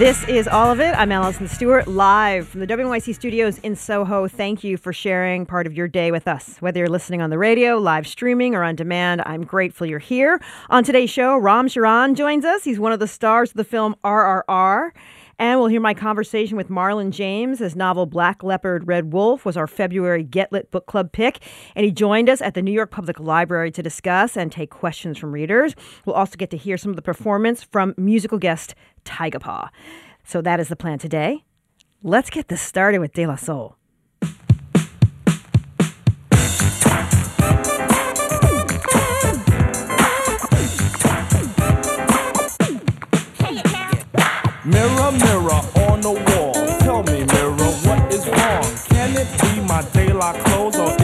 This is all of it. I'm Alison Stewart, live from the WNYC studios in Soho. Thank you for sharing part of your day with us. Whether you're listening on the radio, live streaming, or on demand, I'm grateful you're here. On today's show, Ram Charan joins us. He's one of the stars of the film RRR. And we'll hear my conversation with Marlon James. His novel Black Leopard, Red Wolf was our February Get Lit book club pick. And he joined us at the New York Public Library to discuss and take questions from readers. We'll also get to hear some of the performance from musical guest Tyga Paw. So that is the plan today. Let's get this started with De La Soul. Mirror, mirror on the wall. Tell me, mirror, what is wrong? Can it be my La clothes or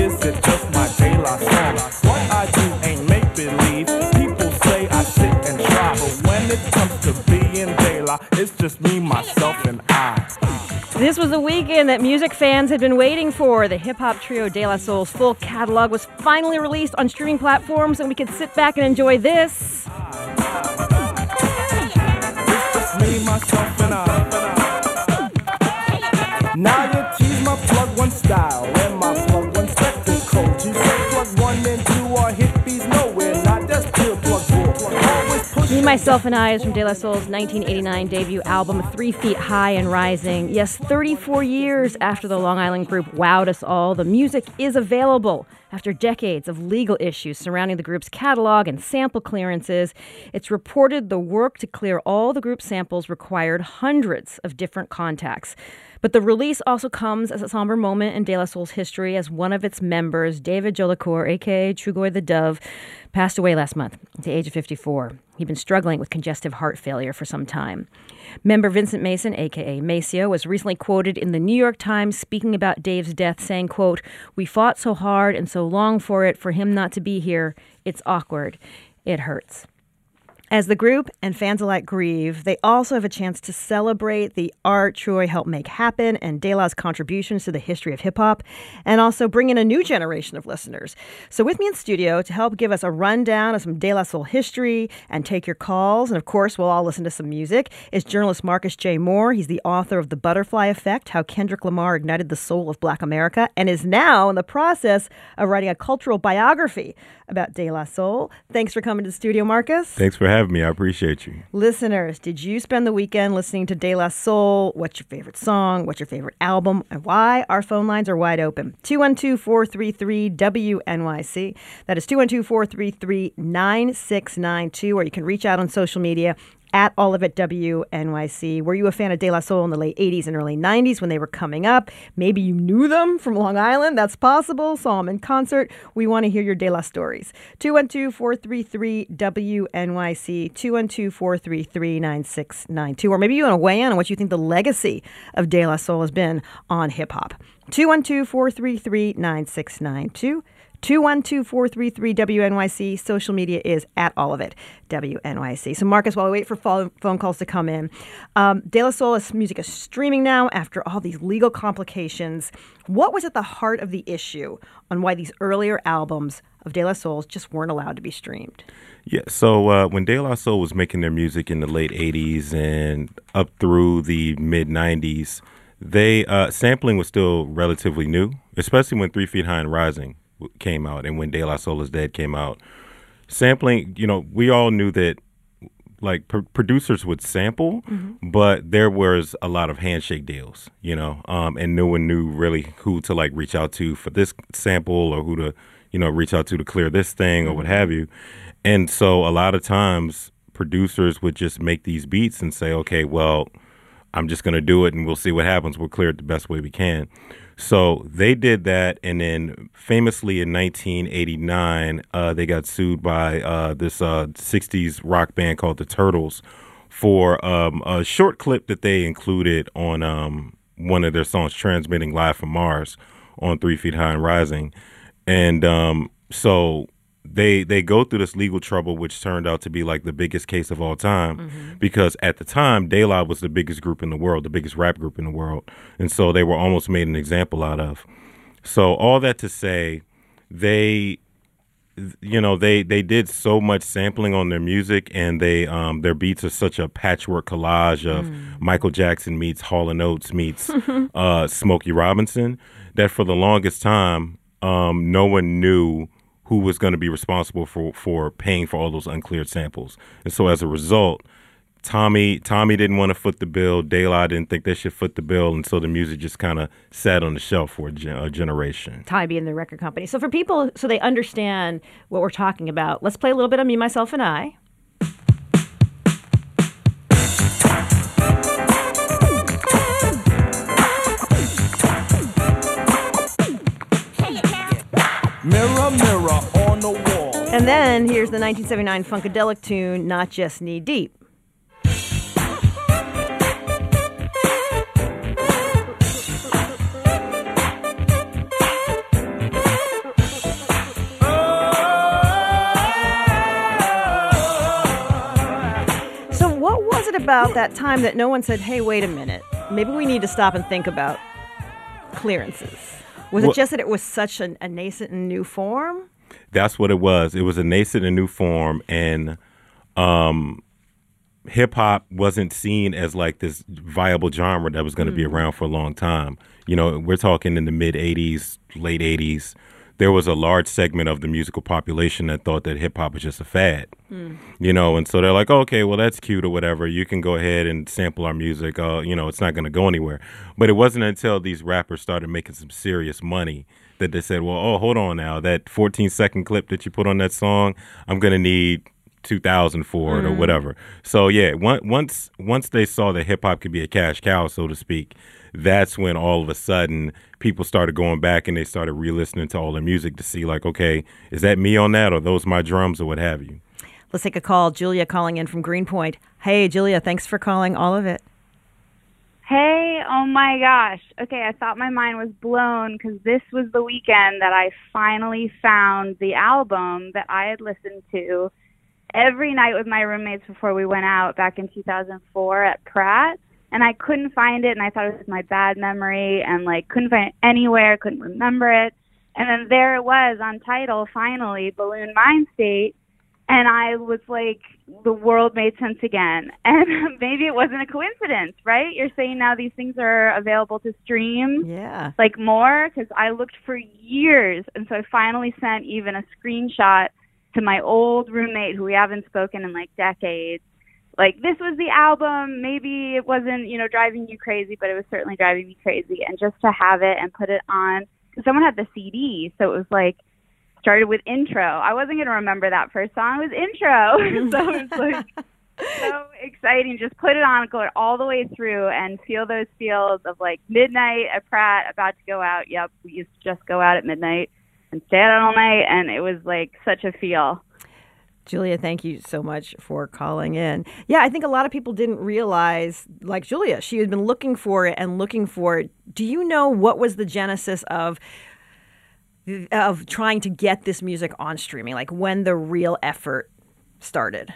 This was a weekend that music fans had been waiting for. The hip hop trio De La Soul's full catalog was finally released on streaming platforms, and we could sit back and enjoy this. me, myself, and I. Now you tease my plug one style Myself, and I is from De La Soul's 1989 debut album, Three Feet High and Rising. Yes, 34 years after the Long Island group wowed us all, the music is available. After decades of legal issues surrounding the group's catalog and sample clearances, it's reported the work to clear all the group samples required hundreds of different contacts. But the release also comes as a somber moment in De La Soul's history as one of its members, David Jolicoeur, aka Trugoy the Dove, passed away last month at the age of 54. He'd been struggling with congestive heart failure for some time. Member Vincent Mason, aka Maseo, was recently quoted in the New York Times speaking about Dave's death, saying, quote, We fought so hard and so long for it, for him not to be here. It's awkward. It hurts. As the group and fans alike grieve, they also have a chance to celebrate the art Troy helped make happen and De La's contributions to the history of hip hop, and also bring in a new generation of listeners. So, with me in studio to help give us a rundown of some De La Soul history and take your calls, and of course, we'll all listen to some music, is journalist Marcus J. Moore. He's the author of The Butterfly Effect How Kendrick Lamar Ignited the Soul of Black America, and is now in the process of writing a cultural biography about De La Soul. Thanks for coming to the studio, Marcus. Thanks for having me. I appreciate you. Listeners, did you spend the weekend listening to De La Soul? What's your favorite song? What's your favorite album? And why? Our phone lines are wide open. 212 433 WNYC. That is 212 433 9692. Or you can reach out on social media at all of it WNYC. Were you a fan of De La Soul in the late 80s and early 90s when they were coming up? Maybe you knew them from Long Island. That's possible. Saw them in concert. We want to hear your De La stories. 212 433 WNYC, 212 433 9692. Or maybe you want to weigh in on what you think the legacy of De La Soul has been on hip hop. 212 433 9692. 212-433-WNYC. Social media is at all of it, WNYC. So Marcus, while we wait for phone calls to come in, um, De La Soul's music is streaming now after all these legal complications. What was at the heart of the issue on why these earlier albums of De La Soul just weren't allowed to be streamed? Yeah, so uh, when De La Soul was making their music in the late 80s and up through the mid 90s, they uh, sampling was still relatively new, especially when Three Feet High and Rising came out, and when De La Soul is Dead came out. Sampling, you know, we all knew that like pr- producers would sample, but there was a lot of handshake deals, you know, um, and no one knew really who to like reach out to for this sample or who to, you know, reach out to to clear this thing or what have you. And so a lot of times producers would just make these beats and say, okay, well, I'm just going to do it and we'll see what happens. We'll clear it the best way we can. So they did that, and then famously in 1989, uh, they got sued by uh, this uh, 60s rock band called the Turtles for um, a short clip that they included on um, one of their songs, Transmitting Live from Mars, on Three Feet High and Rising. And um, so they they go through this legal trouble, which turned out to be like the biggest case of all time, because at the time, De La was the biggest group in the world, the biggest rap group in the world, and so they were almost made an example out of. So all that to say, they, you know, they they did so much sampling on their music, and they um, their beats are such a patchwork collage of Michael Jackson meets Hall and Oates meets uh, Smokey Robinson that for the longest time, um, no one knew who was going to be responsible for for paying for all those uncleared samples. And so as a result, Tommy Tommy didn't want to foot the bill. La didn't think they should foot the bill, and so the music just kind of sat on the shelf for a, gen- a generation. Ty being the record company. So for people, so they understand what we're talking about, let's play a little bit of Me, Myself, and I. Mirror, on the wall. And then here's the 1979 Funkadelic tune, Not Just Knee Deep. So, what was it about that time that no one said, hey, wait a minute, maybe we need to stop and think about clearances? Was it just that it was such an, a nascent and new form? That's what it was. It was a nascent and new form, and um, hip hop wasn't seen as like this viable genre that was going to be around for a long time. You know, we're talking in the mid '80s, late '80s. There was a large segment of the musical population that thought that hip hop was just a fad. You know, and so they're like, okay, well, that's cute or whatever. You can go ahead and sample our music. Uh, you know, it's not going to go anywhere. But it wasn't until these rappers started making some serious money that they said, well, oh, hold on now. That 14 second clip that you put on that song, I'm going to need 2000 for it or mm-hmm. whatever. So yeah, on- once once they saw that hip hop could be a cash cow, so to speak, that's when all of a sudden people started going back and they started re-listening to all the music to see like, okay, is that me on that or those my drums or what have you? Let's take a call. Julia calling in from Greenpoint. Hey, Julia, thanks for calling all of it. Hey, oh my gosh. Okay, I thought my mind was blown because this was the weekend that I finally found the album that I had listened to every night with my roommates before we went out back in 2004 at Pratt. And I couldn't find it, and I thought it was my bad memory, and like couldn't find it anywhere, couldn't remember it. And then there it was on Tidal, finally, Buhloone Mindstate and I was like, the world made sense again. And maybe it wasn't a coincidence, right? You're saying now these things are available to stream, Yeah. like more, because I looked for years, and so I finally sent even a screenshot to my old roommate who we haven't spoken in like decades. Like this was the album. Maybe it wasn't, you know, driving you crazy, but it was certainly driving me crazy. And just to have it and put it on, someone had the CD, so it was like started with intro. I wasn't going to remember that first song. It was intro. so it was like so exciting. Just put it on, go all the way through, and feel those feels of like midnight at Pratt, about to go out. Yep, we used to just go out at midnight and stay out all night, and it was like such a feel. Julia, thank you so much for calling in. Yeah, I think a lot of people didn't realize, like Julia, she had been looking for it and looking for it. Do you know what was the genesis of of trying to get this music on streaming? Like when the real effort started?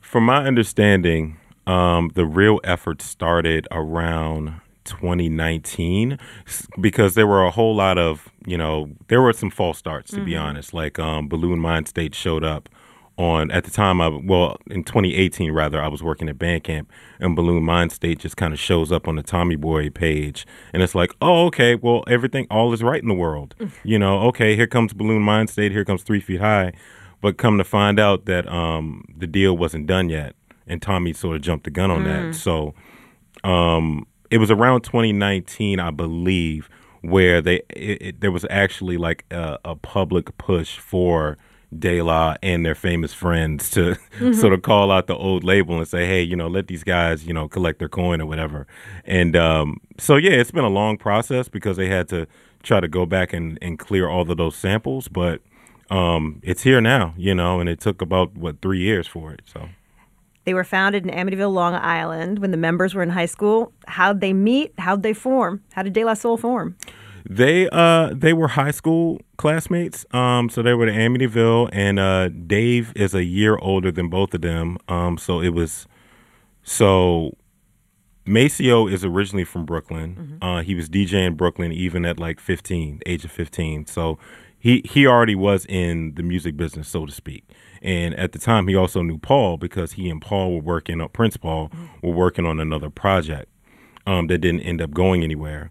From my understanding, um, the real effort started around 2019 s- because there were a whole lot of, you know, there were some false starts, to be honest. Like um, Buhloone Mindstate showed up on at the time I well in 2018 rather I was working at Bandcamp and Buhloone Mindstate just kind of shows up on the Tommy Boy page and it's like oh okay well everything all is right in the world. You know okay here comes Buhloone Mindstate here comes Three Feet High but come to find out that um, the deal wasn't done yet and Tommy sort of jumped the gun on that. So um, it was around 2019 I believe where they it, it, there was actually like a, a public push for De La and their famous friends to sort of call out the old label and say, hey, you know, let these guys, you know, collect their coin or whatever. And um, so, yeah, it's been a long process because they had to try to go back and, and clear all of those samples. But um, it's here now, you know, and it took about, what, three years for it. So. They were founded in Amityville, Long Island when the members were in high school. How'd they meet? How'd they form? How did De La Soul form? They uh they were high school classmates. Um, so they were at Amityville, and uh, Dave is a year older than both of them. Um, so it was so Maseo is originally from Brooklyn. Uh, he was DJing in Brooklyn even at like 15, age of 15. So he he already was in the music business, so to speak. And at the time, he also knew Paul because he and Paul were working on Prince Paul were working on another project um, that didn't end up going anywhere.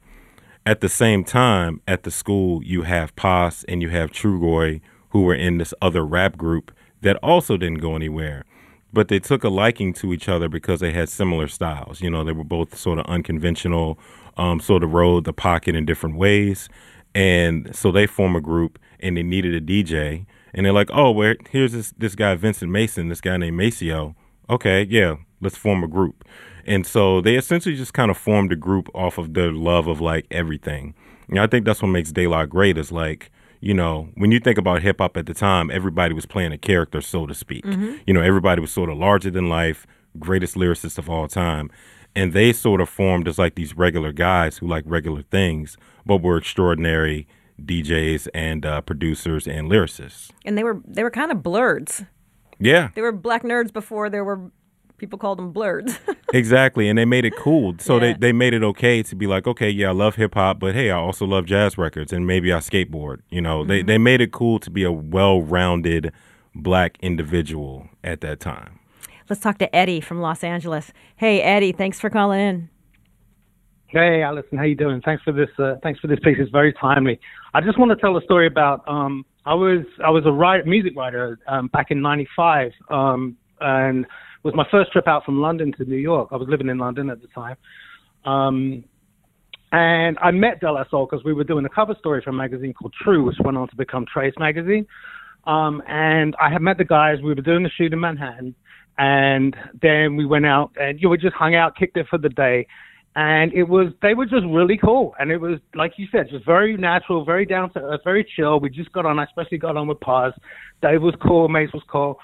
At the same time, at the school, you have Paz and you have Trugoy, who were in this other rap group that also didn't go anywhere. But they took a liking to each other because they had similar styles. You know, they were both sort of unconventional, um, sort of rode the pocket in different ways. And so they form a group and they needed a DJ. And they're like, oh, well, here's this, this guy, Vincent Mason, this guy named Maseo. Okay, yeah, let's form a group. And so they essentially just kind of formed a group off of their love of like everything. And I think that's what makes De La great is like, you know, when you think about hip hop at the time, everybody was playing a character, so to speak. Mm-hmm. You know, everybody was sort of larger than life, greatest lyricist of all time. And they sort of formed as like these regular guys who like regular things, but were extraordinary DJs and uh, producers and lyricists. And they were they were kind of blurs. Yeah. They were black nerds before there were people called them blurs. Exactly, and they made it cool. So Yeah. they, they made it okay to be like, okay, yeah, I love hip hop, but hey, I also love jazz records, and maybe I skateboard. You know, they they made it cool to be a well rounded black individual at that time. Let's talk to Eddie from Los Angeles. Hey Eddie, thanks for calling in. Hey, Alison, how you doing? Thanks for this. Uh, thanks for this piece. It's very timely. I just want to tell a story about. Um, I was I was a writer, music writer um, back in '95, um, and it was my first trip out from London to New York. I was living in London at the time, um, and I met De La Soul because we were doing a cover story for a magazine called True, which went on to become Trace magazine. Um, and I had met the guys. We were doing the shoot in Manhattan, and then we went out and you know, we just hung out, kicked it for the day, and it was they were just really cool. And it was like you said, just very natural, very down to earth, very chill. We just got on. I especially got on with Paz. Dave was cool. Mace was cool.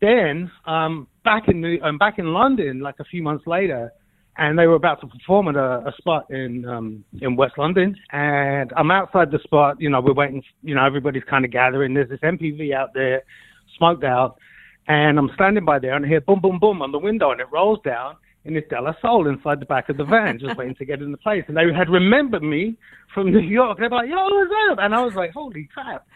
Then um, back in New, um, back in London, like a few months later, and they were about to perform at a, a spot in um, in West London. And I'm outside the spot. You know, we're waiting. You know, everybody's kind of gathering. There's this MPV out there, smoked out, and I'm standing by there, and I hear boom, boom, boom on the window, and it rolls down. And it's De La Soul inside the back of the van, just waiting to get in the place. And they had remembered me from New York. They were like, "Yo, what's up?" And I was like, "Holy crap!"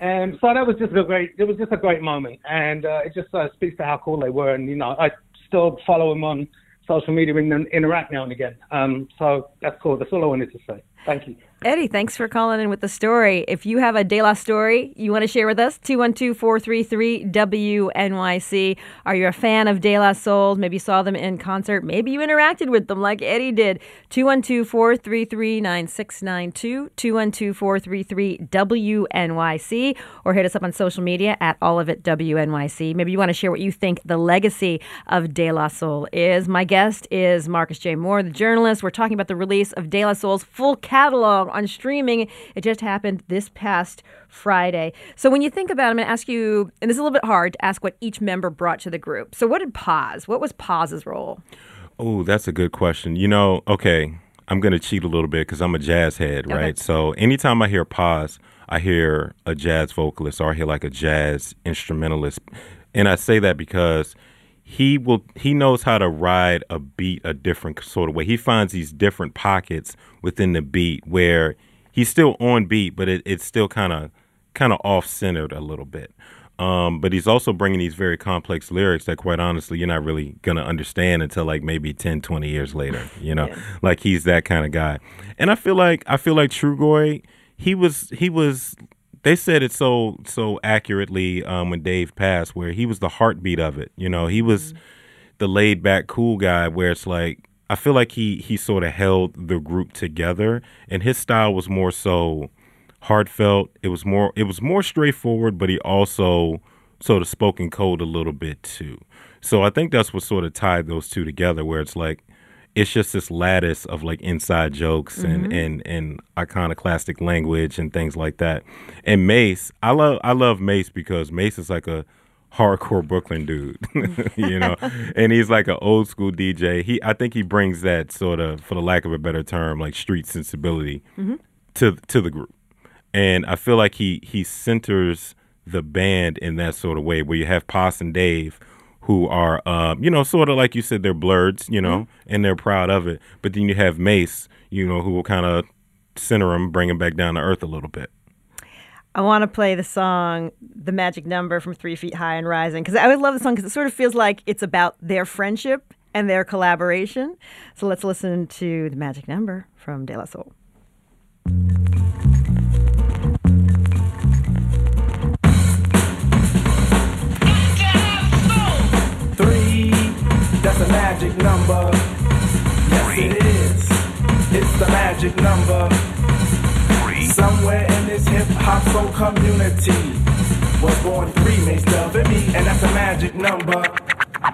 And so that was just a great. It was just a great moment, and uh, it just uh, speaks to how cool they were. And you know, I still follow them on social media and interact now and again. Um, so that's cool. That's all I wanted to say. Thank you. Eddie, thanks for calling in with the story. If you have a De La story you want to share with us, 212 433 WNYC. Are you a fan of De La Soul? Maybe you saw them in concert. Maybe you interacted with them like Eddie did. 212 433 9692. 212 433 WNYC. Or hit us up on social media at all of it WNYC. Maybe you want to share what you think the legacy of De La Soul is. My guest is Marcus J. Moore, the journalist. We're talking about the release of De La Soul's full catalog on streaming. It just happened this past Friday. So when you think about it, I'm going to ask you, and this is a little bit hard to ask what each member brought to the group. So what did Paz? What was Paz's role? Oh, that's a good question. You know, okay, I'm going to cheat a little bit because I'm a jazz head, right? So anytime I hear Paz, I hear a jazz vocalist or I hear like a jazz instrumentalist. And I say that because he will he knows how to ride a beat a different sort of way. He finds these different pockets within the beat where he's still on beat, but it, it's still kind of kind of off centered a little bit. Um, but he's also bringing these very complex lyrics that, quite honestly, you're not really gonna understand until like maybe 10, 20 years later. You know, Yeah. like he's that kind of guy. And I feel like I feel like Trugoy, he was he was. They said it so so accurately um, when Dave passed, where he was the heartbeat of it. You know, he was the laid back, cool guy. Where it's like I feel like he he sort of held the group together, and his style was more so heartfelt. It was more it was more straightforward, but he also sort of spoke in code a little bit too. So I think that's what sort of tied those two together, where it's like it's just this lattice of like inside jokes and, mm-hmm. and and iconoclastic language and things like that. And Mace, I love I love Mace because Mace is like a hardcore Brooklyn dude, you know, and he's like an old school DJ. He I think he brings that sort of, for the lack of a better term, like street sensibility mm-hmm. to to the group. And I feel like he he centers the band in that sort of way, where you have Poss and Dave, who are, um, you know, sort of like you said, they're blurs, you know, and they're proud of it. But then you have Mace, you know, who will kind of center them, bring them back down to earth a little bit. I want to play the song "The Magic Number" from Three Feet High and Rising because I always love the song because it sort of feels like it's about their friendship and their collaboration. So let's listen to "The Magic Number" from De La Soul. Magic number. Yes, it is. It's the magic number. Somewhere in this hip hop soul community was born three, Mace Dub and me, and that's a magic number.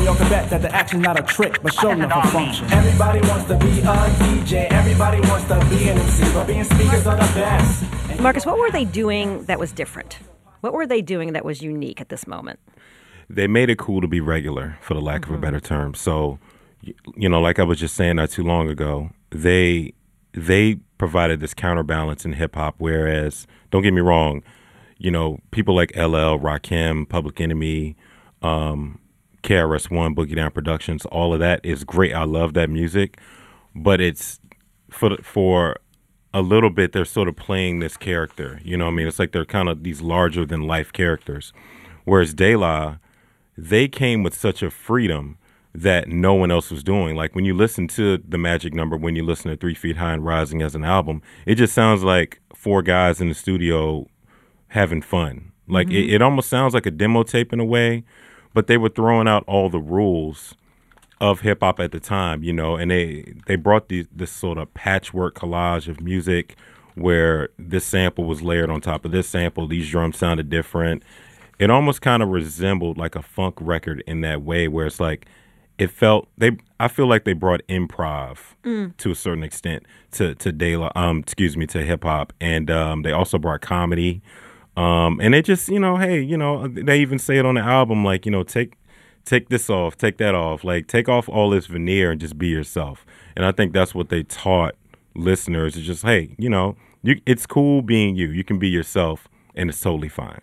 and y'all can bet that the action's not a trick, but show enough a function. Everybody wants to be a DJ, everybody wants to be an MC, but being speakers are the best. Marcus, what were they doing that was different? What were they doing that was unique at this moment? they made it cool to be regular, for the lack of a better term. So, you know, like I was just saying not too long ago, they they provided this counterbalance in hip hop. Whereas, don't get me wrong, you know, people like LL, Rakim, Public Enemy, um, KRS One, Boogie Down Productions, all of that is great. I love that music, but it's for for a little bit they're sort of playing this character. You know what I mean? It's like they're kind of these larger than life characters. Whereas De La, they came with such a freedom that no one else was doing. Like when you listen to the Magic Number, when you listen to Three Feet High and Rising as an album, it just sounds like four guys in the studio having fun. Like mm-hmm. it, it almost sounds like a demo tape in a way, but they were throwing out all the rules of hip hop at the time, you know, and they they brought this sort of patchwork collage of music where this sample was layered on top of this sample, these drums sounded different. It almost kind of resembled like a funk record in that way where it's like it felt they I feel like they brought improv to a certain extent to to De La, um excuse me to hip hop and um they also brought comedy um and it just you know hey you know they even say it on the album like you know take take this off take that off like take off all this veneer and just be yourself. And I think that's what they taught listeners is just hey you know you it's cool being you. You can be yourself and it's totally fine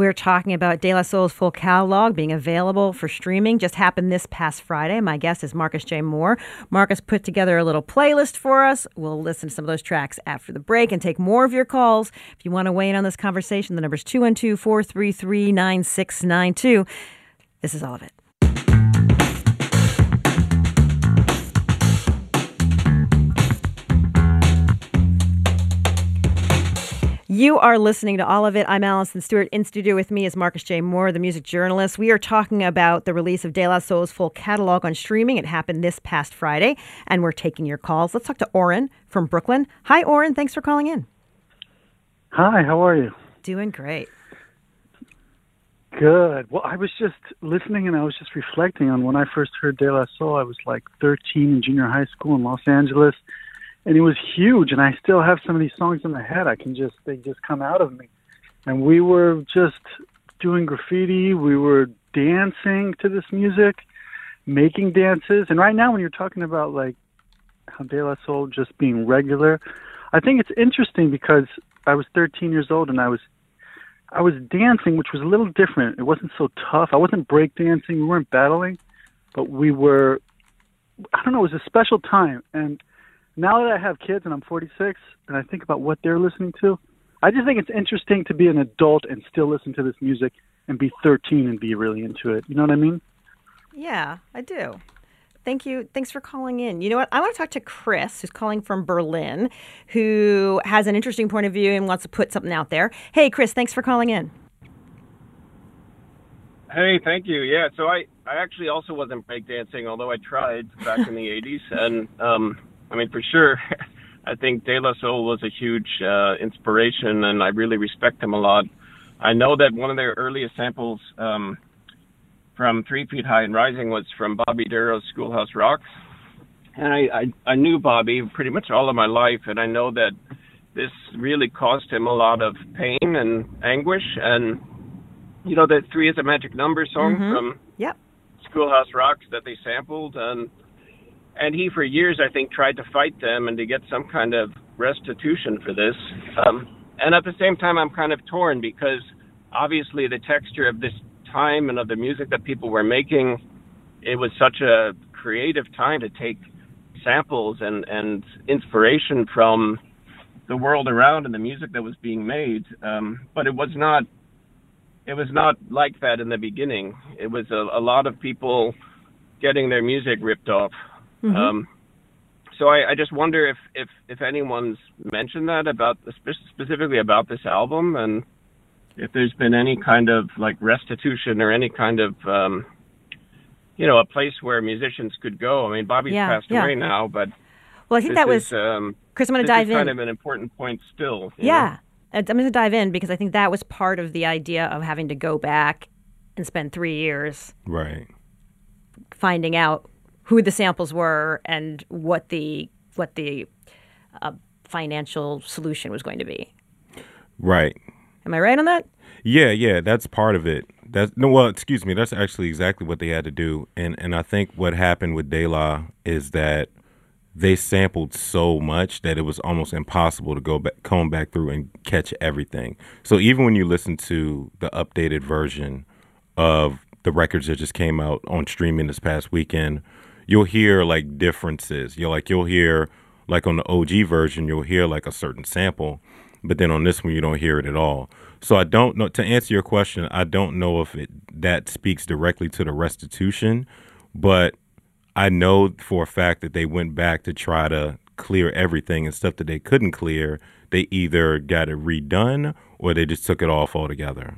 We're talking about De La Soul's full catalog being available for streaming. Just happened this past Friday. My guest is Marcus J. Moore. Marcus put together a little playlist for us. We'll listen to some of those tracks after the break and take more of your calls. If you want to weigh in on this conversation, the number's 212 433 9692. This is all of it. You are listening to all of it. I'm Alison Stewart. In studio with me is Marcus J. Moore, the music journalist. We are talking about the release of De La Soul's full catalog on streaming. It happened this past Friday, and we're taking your calls. Let's talk to Oren from Brooklyn. Hi, Oren. Thanks for calling in. Hi, how are you? Doing great. Good. Well, I was just listening and I was just reflecting on when I first heard De La Soul. I was like 13 in junior high school in Los Angeles, and it was huge. And I still have some of these songs in my head. I can just they just come out of me. And we were just doing graffiti. We were dancing to this music, making dances. And right now, when you're talking about like De La Soul just being regular, I think it's interesting because I was 13 years old and I was I was dancing, which was a little different. It wasn't so tough. I wasn't breakdancing. We weren't battling, but we were. I don't know. It was a special time. And now that I have kids and I'm 46, and I think about what they're listening to, I just think it's interesting to be an adult and still listen to this music and be 13 and be really into it. You know what I mean? Yeah, I do. Thank you. Thanks for calling in. You know what? I want to talk to Chris, who's calling from Berlin, who has an interesting point of view and wants to put something out there. Hey, Chris, thanks for calling in. Hey, thank you. Yeah, so I, I actually also wasn't breakdancing, although I tried back in the 80s. And, um, I mean, for sure, I think De La Soul was a huge uh, inspiration, and I really respect him a lot. I know that one of their earliest samples um, from Three Feet High and Rising was from Bobby Dorough's Schoolhouse Rock. And I, I, I knew Bobby pretty much all of my life, and I know that this really caused him a lot of pain and anguish. And, you know, that Three is a Magic Number song Mhm. from Yep. Schoolhouse Rocks that they sampled, and and he for years I think tried to fight them and to get some kind of restitution for this. Um, and at the same time, I'm kind of torn because obviously the texture of this time and of the music that people were making, it was such a creative time to take samples and and inspiration from the world around and the music that was being made. Um, but it was not it was not like that in the beginning. It was a, a lot of people getting their music ripped off. Mhm. Um, so I, I just wonder if, if, if anyone's mentioned that about spe- specifically about this album and if there's been any kind of like restitution or any kind of um, you know a place where musicians could go. I mean, Bobby's Yeah, passed yeah. away now, but Well, I think that was is, um, Chris, I'm gonna dive is kind of an important point still. you know? Yeah. I'm going to dive in because I think that was part of the idea of having to go back and spend three years Right. finding out who the samples were and what the what the uh, financial solution was going to be. Right. Am I right on that? Yeah, yeah, that's part of it. That's no, well, excuse me. That's actually exactly what they had to do, and and I think what happened with De La is that they sampled so much that it was almost impossible to go back, comb back through and catch everything. So even when you listen to the updated version of the records that just came out on streaming this past weekend, you'll hear like differences. You'll like you'll hear like on the OG version, you'll hear like a certain sample, but then on this one you don't hear it at all. So I don't know to answer your question, I don't know if it that speaks directly to the restitution, but I know for a fact that they went back to try to clear everything and stuff that they couldn't clear. They either got it redone or they just took it off altogether.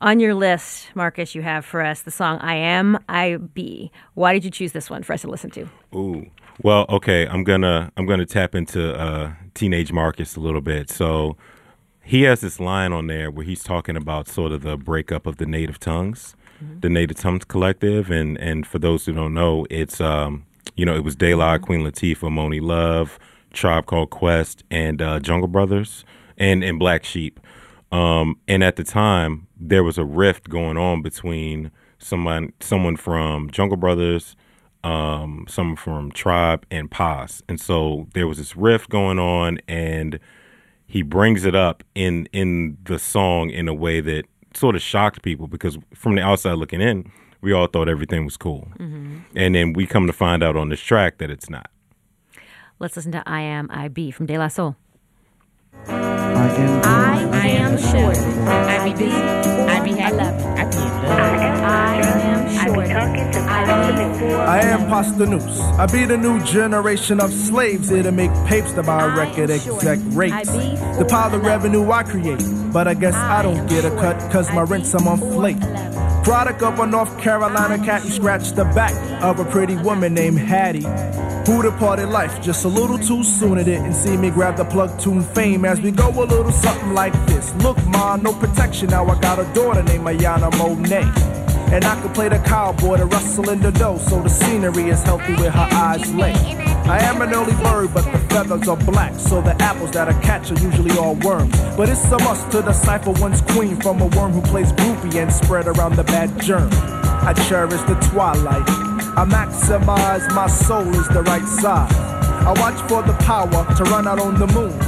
On your list, Marcus, you have for us the song "I Am I Be." Why did you choose this one for us to listen to? Ooh. Well, okay, I'm gonna I'm gonna tap into uh, teenage Marcus a little bit. So he has this line on there where he's talking about sort of the breakup of the native tongues, the Native Tongues Collective, and and for those who don't know, it's um you know it was De La, Queen Latifah, Monie Love, Tribe Called Quest, and uh, Jungle Brothers, and and Black Sheep. Um, and at the time, there was a rift going on between someone someone from Jungle Brothers, um, someone from Tribe, and Paz. And so there was this rift going on, and he brings it up in in the song in a way that sort of shocked people because from the outside looking in, we all thought everything was cool, Mhm. and then we come to find out on this track that it's not. Let's listen to "I Am I Be" from De La Soul. I be busy. I be happy. I be in love. I am short. I be four. I am Posdnuos. I be the new generation of slaves here to make papes to buy record exec rates. The pile of revenue I create, but I guess I don't get a cut cause my rent's a month late. Product of a North Carolina cat who scratched the back of a pretty woman named Hattie. Who departed life just a little too soon. It didn't see me grab the plug tune fame as we go a little something like this. Look, ma, no protection. Now I got a daughter named Ayana Monet. And I can play the cowboy to rustle in the dough, so the scenery is healthy with her eyes lit. I am an early bird, but the feathers are black, so the apples that I catch are usually all worms. But it's a must to decipher one's queen from a worm who plays groupie and spread around the bad germ. I cherish the twilight. I maximize my soul is the right size. I watch for the power to run out on the moon.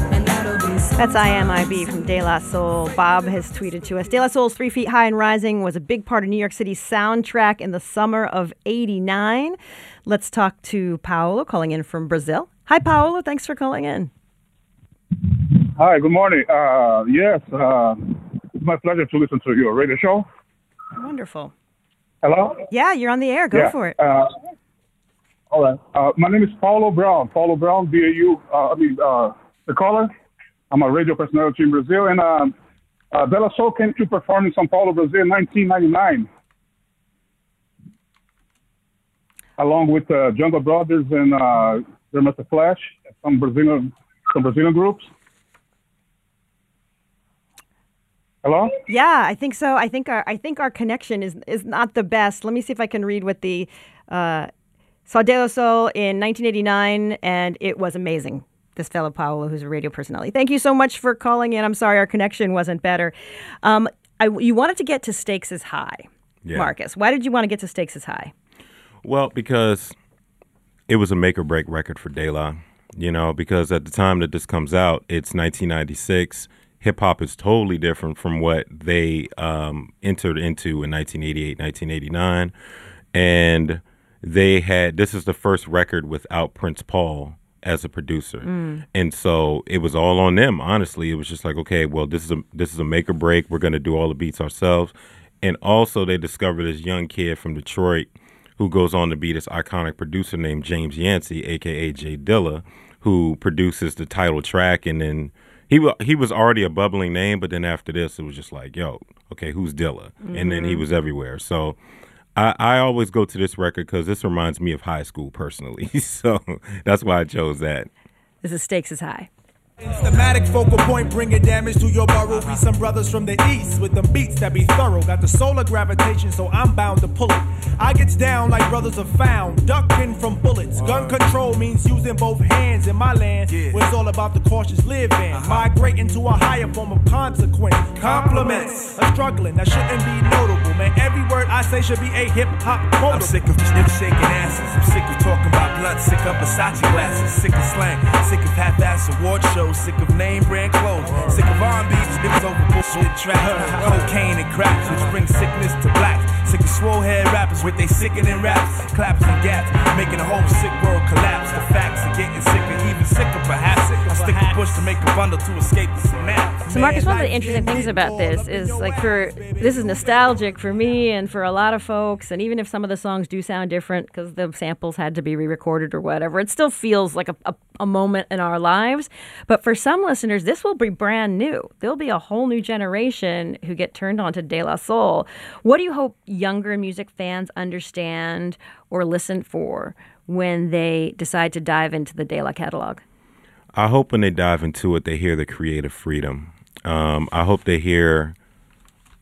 That's I Am I Be from De La Soul. Bob has tweeted to us. De La Soul's Three Feet High and Rising was a big part of New York City's soundtrack in the summer of 89. Let's talk to Paolo calling in from Brazil. Hi, Paolo. Thanks for calling in. Hi, good morning. Uh, yes, uh, it's my pleasure to listen to your radio show. Wonderful. Hello? Yeah, you're on the air. Go Yeah, for it. Uh, all right. Uh, my name is Paulo Brown. Paulo Brown, B-A-U, uh, I mean, uh, the caller. I'm a radio personality in Brazil. And um, uh, Bella Soul came to perform in São Paulo, Brazil in 1999. Along with uh, Jungle Brothers and uh, Grandmaster Flash, some Brazilian, some Brazilian groups. Hello? Yeah, I think so. I think our I think our connection is is not the best. Let me see if I can read what the uh, saw De La Soul in 1989, and it was amazing. This fellow Paolo, who's a radio personality. Thank you so much for calling in. I'm sorry our connection wasn't better. Um, I, you wanted to get to Stakes Is High, Yeah. Marcus. Why did you want to get to Stakes Is High? Well, because it was a make or break record for De La. You know, because at the time that this comes out, it's 1996. Hip hop is totally different from what they um, entered into in 1988, 1989. And they had this is the first record without Prince Paul as a producer. Mm. And so it was all on them, honestly. It was just like, okay, well, this is a this is a make or break. We're going to do all the beats ourselves. And also they discovered this young kid from Detroit who goes on to be this iconic producer named James Yancey, aka J Dilla, who produces the title track and then he wa- he was already a bubbling name, but then after this it was just like, yo, okay, who's Dilla? And then he Mhm. was everywhere. So I, I always go to this record because this reminds me of high school personally. so that's why I chose that. This is stakes is high. Thematic focal point, bringing damage to your burrow. Be some brothers from the east with them beats that be thorough. Got the solar gravitation, so I'm bound to pull it. I gets down like brothers are found, ducking from bullets. Gun control means using both hands in my land, where it's all about the cautious living. Uh-huh. Migrating to a higher form of consequence. Compliments, a struggling that shouldn't be notable. Man, every word I say should be a hip hop quote. I'm sick of nip shaking asses. I'm sick of talking about blood. Sick of Versace glasses. Sick of slang. Sick of half-ass award shows. Sick of name brand clothes. Sick of R&B. Niggas over bullshit trap. Cocaine and cracks, which brings sickness to black. Sick of swole head rappers with they sickening raps, claps and gaps, making the whole sick world collapse. The facts are getting sicker, even sicker perhaps. I stick to push to make a bundle to escape the snap. So, Marcus, one of the interesting things about this is like for this is nostalgic for me and for a lot of folks. And even if some of the songs do sound different because the samples had to be re-recorded or whatever, it still feels like a, a, a moment in our lives. But for some listeners, this will be brand new. There'll be a whole new generation who get turned on to De La Soul. What do you hope younger music fans understand or listen for when they decide to dive into the De La catalog? I hope when they dive into it, they hear the creative freedom. Um, I hope they hear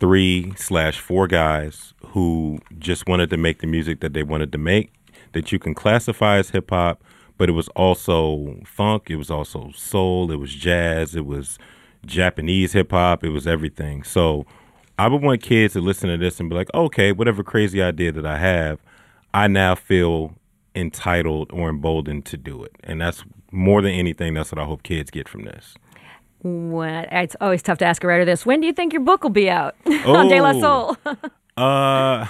three slash four guys who just wanted to make the music that they wanted to make, that you can classify as hip hop, but it was also funk, it was also soul, it was jazz, it was Japanese hip hop, it was everything. So I would want kids to listen to this and be like, okay, whatever crazy idea that I have, I now feel entitled or emboldened to do it. And that's more than anything, that's what I hope kids get from this. What it's always tough to ask a writer this. When do you think your book will be out on De La Oh. Soul? Uh,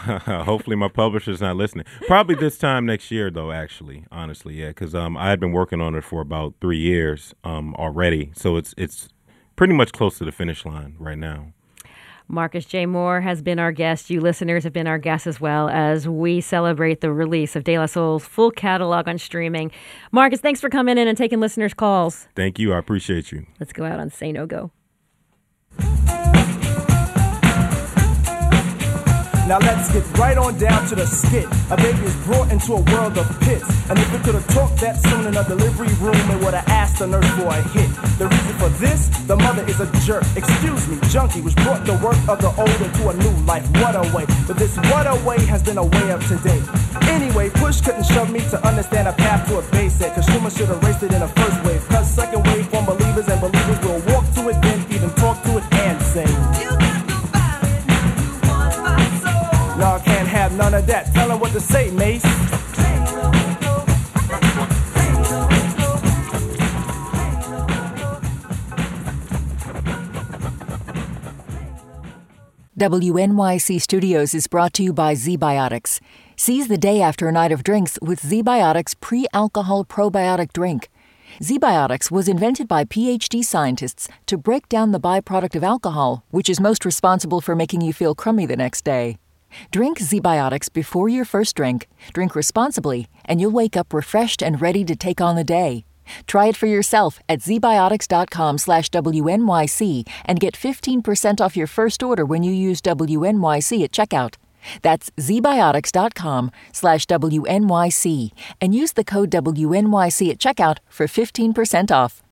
hopefully my publisher's not listening. Probably this time next year, though. Actually, honestly, yeah, because um, I had been working on it for about three years um already, so it's it's pretty much close to the finish line right now. Marcus J. Moore has been our guest. You listeners have been our guests as well as we celebrate the release of De La Soul's full catalog on streaming. Marcus, thanks for coming in and taking listeners' calls. Thank you. I appreciate you. Let's go out on Say No Go. Now let's get right on down to the skit. A baby is brought into a world of pits. And if it could have talked that soon in a delivery room, it would have asked the nurse for a hit. The reason for this, the mother is a jerk. Excuse me, junkie, was brought the work of the old into a new life. What a way. But this what a way has been a way of today. Anyway, push couldn't shove me to understand a path to a basic. Cause Schumer should raced it in a first wave. Cause second wave from believers and believers will that. Tell what to say, Mace. WNYC Studios is brought to you by ZBiotics. Seize the day after a night of drinks with ZBiotics pre alcohol probiotic drink. ZBiotics was invented by PhD scientists to break down the byproduct of alcohol, which is most responsible for making you feel crummy the next day. Drink ZBiotics before your first drink, drink responsibly, and you'll wake up refreshed and ready to take on the day. Try it for yourself at zbiotics.com slash WNYC and get 15% off your first order when you use WNYC at checkout. That's zbiotics.com slash WNYC and use the code WNYC at checkout for 15% off.